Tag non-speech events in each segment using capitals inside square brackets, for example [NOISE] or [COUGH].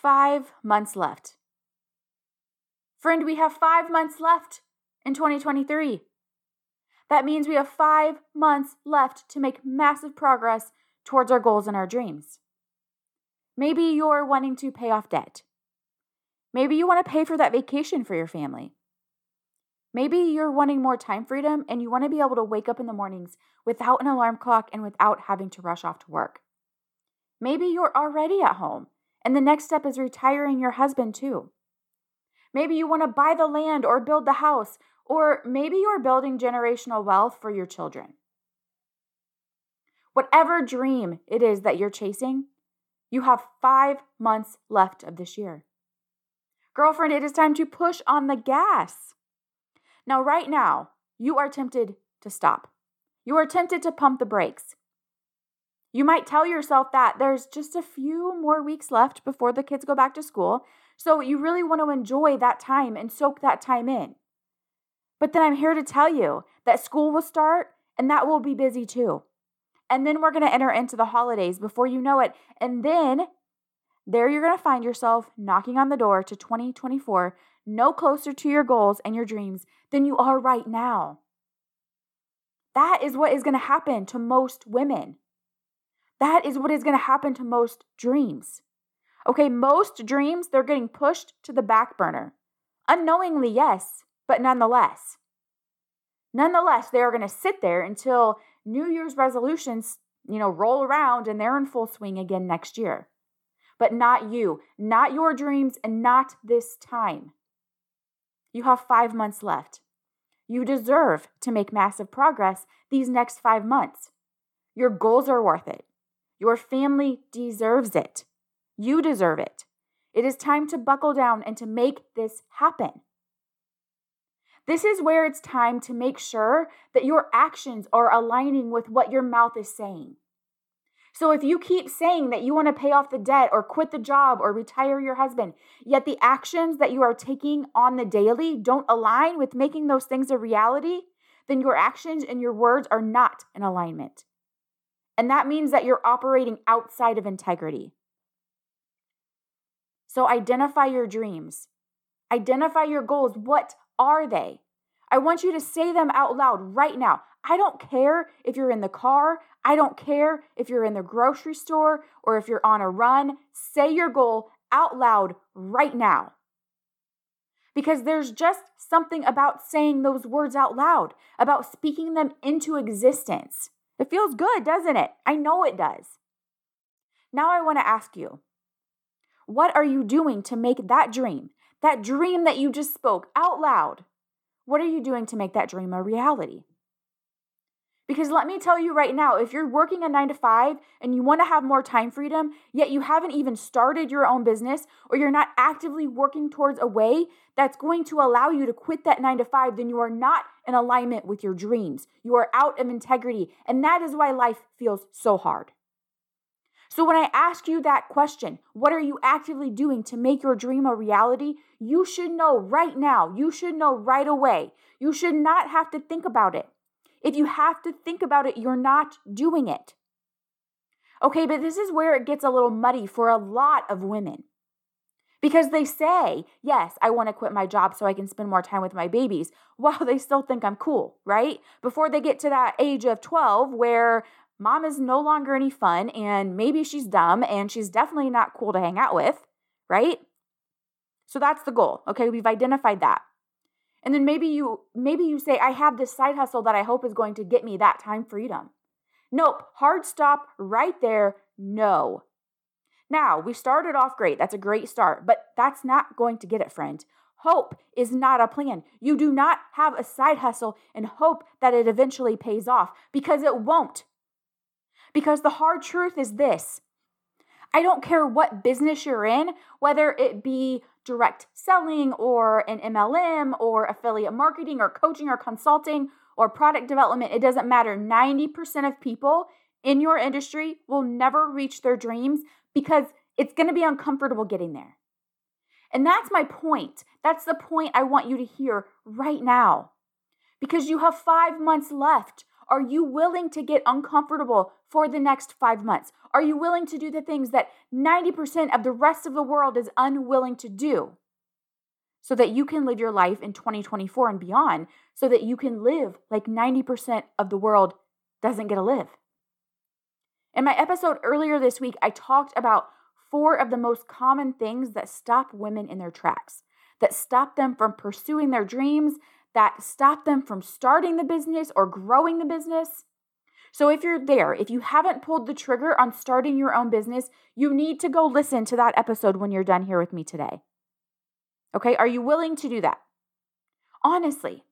five months left. Friend, we have five months left in 2023. That means we have five months left to make massive progress towards our goals and our dreams. Maybe you're wanting to pay off debt. Maybe you want to pay for that vacation for your family. Maybe you're wanting more time freedom and you want to be able to wake up in the mornings without an alarm clock and without having to rush off to work. Maybe you're already at home and the next step is retiring your husband too. Maybe you want to buy the land or build the house, or maybe you're building generational wealth for your children. Whatever dream it is that you're chasing, you have five months left of this year. Girlfriend, it is time to push on the gas. Now, right now, you are tempted to stop. You are tempted to pump the brakes. You might tell yourself that there's just a few more weeks left before the kids go back to school, so you really want to enjoy that time and soak that time in. But then I'm here to tell you that school will start and that will be busy too. And then we're going to enter into the holidays before you know it. And then there you're going to find yourself knocking on the door to 2024, no closer to your goals and your dreams than you are right now. That is what is going to happen to most women. That is what is going to happen to most dreams. Okay, most dreams, they're getting pushed to the back burner. Unknowingly, yes, but nonetheless. Nonetheless, they are going to sit there until New Year's resolutions, you know, roll around and they're in full swing again next year. But not you, not your dreams, and not this time. You have five months left. You deserve to make massive progress these next five months. Your goals are worth it. Your family deserves it. You deserve it. It is time to buckle down and to make this happen. This is where it's time to make sure that your actions are aligning with what your mouth is saying. So if you keep saying that you want to pay off the debt or quit the job or retire your husband, yet the actions that you are taking on the daily don't align with making those things a reality, then your actions and your words are not in alignment. And that means that you're operating outside of integrity. So identify your dreams, identify your goals. What are they? I want you to say them out loud right now. I don't care if you're in the car. I don't care if you're in the grocery store or if you're on a run. Say your goal out loud right now. Because there's just something about saying those words out loud, about speaking them into existence. It feels good, doesn't it? I know it does. Now I want to ask you what are you doing to make that dream, that dream that you just spoke out loud, what are you doing to make that dream a reality? Because let me tell you right now, if you're working a nine to five and you want to have more time freedom, yet you haven't even started your own business or you're not actively working towards a way that's going to allow you to quit that nine to five, then you are not in alignment with your dreams. You are out of integrity. And that is why life feels so hard. So, when I ask you that question, what are you actively doing to make your dream a reality? You should know right now. You should know right away. You should not have to think about it. If you have to think about it, you're not doing it. Okay, but this is where it gets a little muddy for a lot of women. Because they say, yes, I want to quit my job so I can spend more time with my babies, [LAUGHS] while they still think I'm cool, right? Before they get to that age of 12 where mom is no longer any fun and maybe she's dumb and she's definitely not cool to hang out with, right? So that's the goal. Okay, we've identified that. And then maybe you maybe you say I have this side hustle that I hope is going to get me that time freedom. Nope, hard stop right there. No. Now, we started off great. That's a great start, but that's not going to get it, friend. Hope is not a plan. You do not have a side hustle and hope that it eventually pays off because it won't. Because the hard truth is this I don't care what business you're in, whether it be direct selling or an MLM or affiliate marketing or coaching or consulting or product development, it doesn't matter. 90% of people in your industry will never reach their dreams because it's going to be uncomfortable getting there. And that's my point. That's the point I want you to hear right now. Because you have five months left. Are you willing to get uncomfortable for the next five months? Are you willing to do the things that 90% of the rest of the world is unwilling to do? So that you can live your life in 2024 and beyond, so that you can live like 90% of the world doesn't get to live. In my episode earlier this week, I talked about four of the most common things that stop women in their tracks, that stop them from pursuing their dreams, that stop them from starting the business or growing the business. So, if you're there, if you haven't pulled the trigger on starting your own business, you need to go listen to that episode when you're done here with me today. Okay, are you willing to do that? Honestly.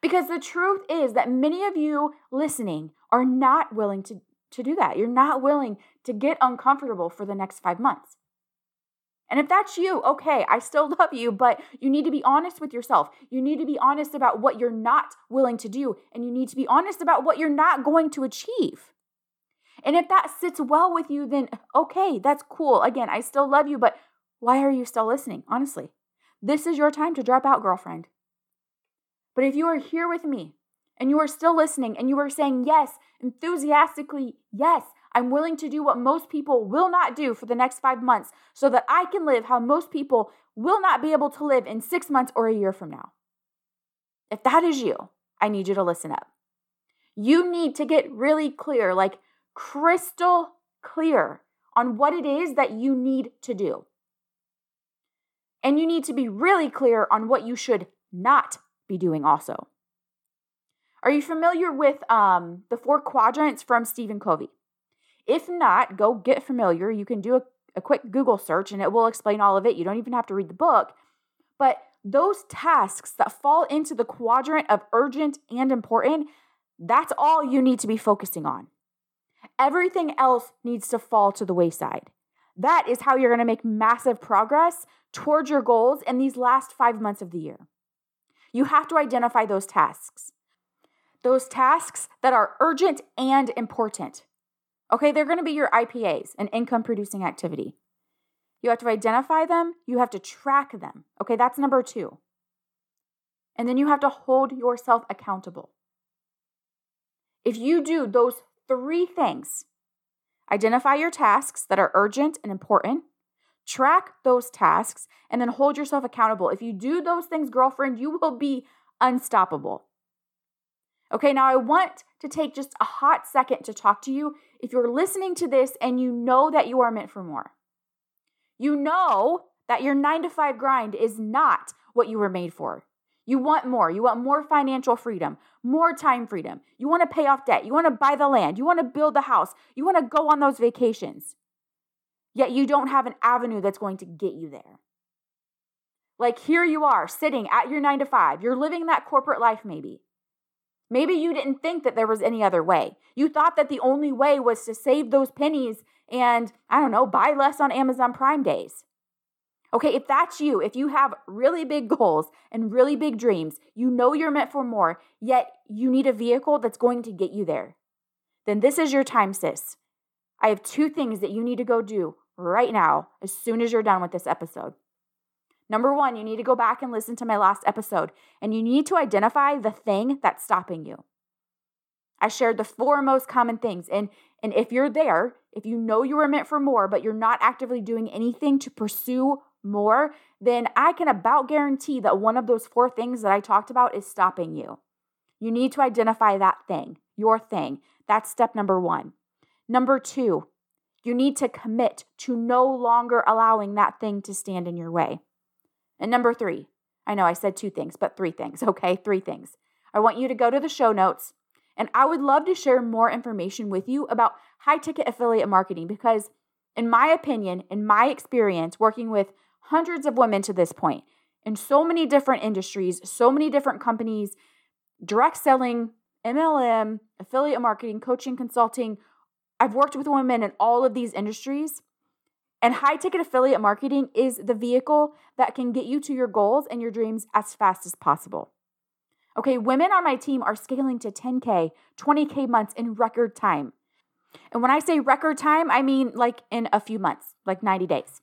Because the truth is that many of you listening are not willing to, to do that. You're not willing to get uncomfortable for the next five months. And if that's you, okay, I still [LAUGHS] love you, but you need to be honest with yourself. You need to be honest about what you're not willing to do, and you need to be honest about what you're not going to achieve. And if that sits well with you, then okay, that's cool. Again, I still love you, but why are you still listening? Honestly, this is your time to drop out, girlfriend. But if you are here with me and you are still listening and you are saying yes, enthusiastically, yes, I'm willing to do what most people will not do for the next five months so that I can live how most people will not be able to live in six months or a year from now. If that is you, I need you to listen up. You need to get really clear, like crystal clear on what it is that you need to do. And you need to be really clear on what you should not be doing also. Are you familiar with um, the four quadrants from Stephen Covey? If not, go get familiar. You can do a, a quick Google search and it will explain all of it. You don't even have to read the book. But those tasks that fall into the quadrant of urgent and important, that's all you need to be focusing on. Everything else needs to fall to the wayside. That is how you're going to make massive progress towards your goals in these last five months of the year. You have to identify those tasks. Those tasks that are urgent and important. Okay, they're going to be your IPAs, an income producing activity. You have to identify them, you have to track them. Okay, that's number two. And then you have to hold yourself accountable. If you do those three things identify your tasks that are urgent and important, track those tasks, and then hold yourself accountable. If you do those things, girlfriend, you will be unstoppable. Okay, now I want to take just a hot second to talk to you if you're listening to this and you know that you are meant for more. You know that your nine to five grind is not what you were made for. You want more. You want more financial freedom, more time freedom. You want to pay off debt. You want to buy the land. You want to build the house. You want to go on those vacations. Yet you don't have an avenue that's going to get you there. Like here you are sitting at your nine to five. You're living that corporate life, maybe. Maybe you didn't think that there was any other way. You thought that the only way was to save those pennies and, I don't know, buy less on Amazon Prime days. Okay, if that's you, if you have really big goals and really big dreams, you know you're meant for more, yet you need a vehicle that's going to get you there, then this is your time, sis. I have two things that you need to go do right now as soon as you're done with this episode. Number one, you need to go back and listen to my last episode, and you need to identify the thing that's stopping you. I shared the four most common things. And, and if you're there, if you know you were meant for more, but you're not actively doing anything to pursue more, then I can about guarantee that one of those four things that I talked about is stopping you. You need to identify that thing, your thing. That's step number one. Number two, you need to commit to no longer allowing that thing to stand in your way. And number three, I know I said two things, but three things, [LAUGHS] okay? Three things. I want you to go to the show notes, and I would love to share more information with you about high ticket affiliate marketing because, in my opinion, in my experience working with hundreds of women to this point in so many different industries, so many different companies, direct selling, MLM, affiliate marketing, coaching, consulting, I've worked with women in all of these industries. And high ticket affiliate marketing is the vehicle that can get you to your goals and your dreams as fast as possible. Okay, women on my team are scaling to 10K, 20K months in record time. And when I say record time, I mean like in a few months, like 90 days.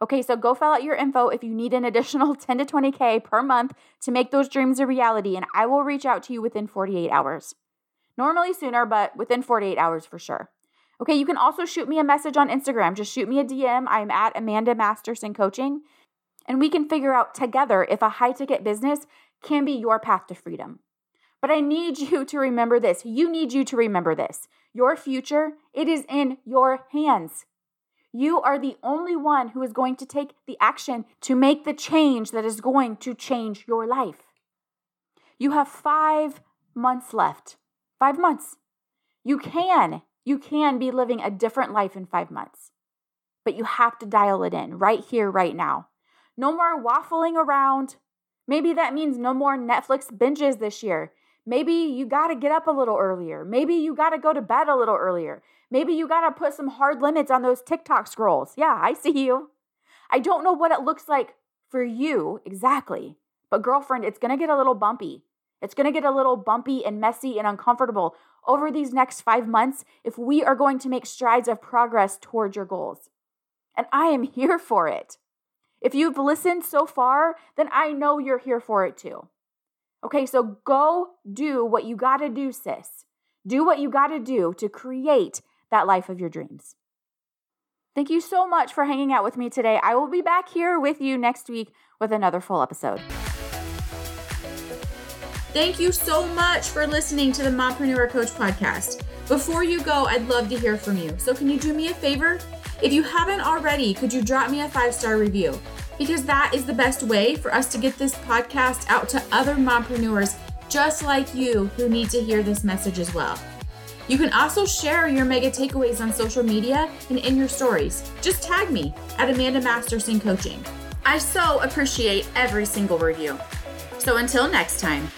Okay, so go fill out your info if you need an additional [LAUGHS] 10 to 20K per month to make those dreams a reality, and I will reach out to you within 48 hours. Normally sooner, but within 48 hours for sure. Okay, you can also shoot me a message on Instagram. Just shoot me a DM. I'm at Amanda Masterson Coaching, and we can figure out together if a high ticket business can be your path to freedom. But I need [LAUGHS] you to remember this. You need you to remember this. Your future, it is in your hands. You are the only one who is going to take the action to make the change that is going to change your life. You have five months left. Five months. You can, you can be living a different life in five months, but you have to dial it in right here, right now. No more waffling around. Maybe that means no more Netflix binges this year. Maybe you got to get up a little earlier. Maybe you got to go to bed a little earlier. Maybe you got to put some hard limits on those TikTok scrolls. Yeah, I see you. I don't know what it looks like for you exactly, but girlfriend, it's going to get a little bumpy. It's going to get a little bumpy and messy and uncomfortable over these next five months if we are going to make strides of progress towards your goals. And I am here for it. If you've listened so far, then I know you're here for it too. Okay, so go do what you got to do, sis. Do what you got to do to create that life of your dreams. Thank you so much for hanging out with me today. I will be back here with you next week with another full episode. Thank you so much for listening to the Mompreneur Coach podcast. Before you go, I'd love to hear from you. So, can you do me a favor? If you haven't already, could you drop me a five star review? Because that is the best way for us to get this podcast out to other mompreneurs just like you who need to hear this message as well. You can also share your mega takeaways on social media and in your stories. Just tag me at Amanda Masterson Coaching. I so appreciate every single review. So until next time.